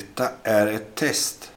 Detta är ett test.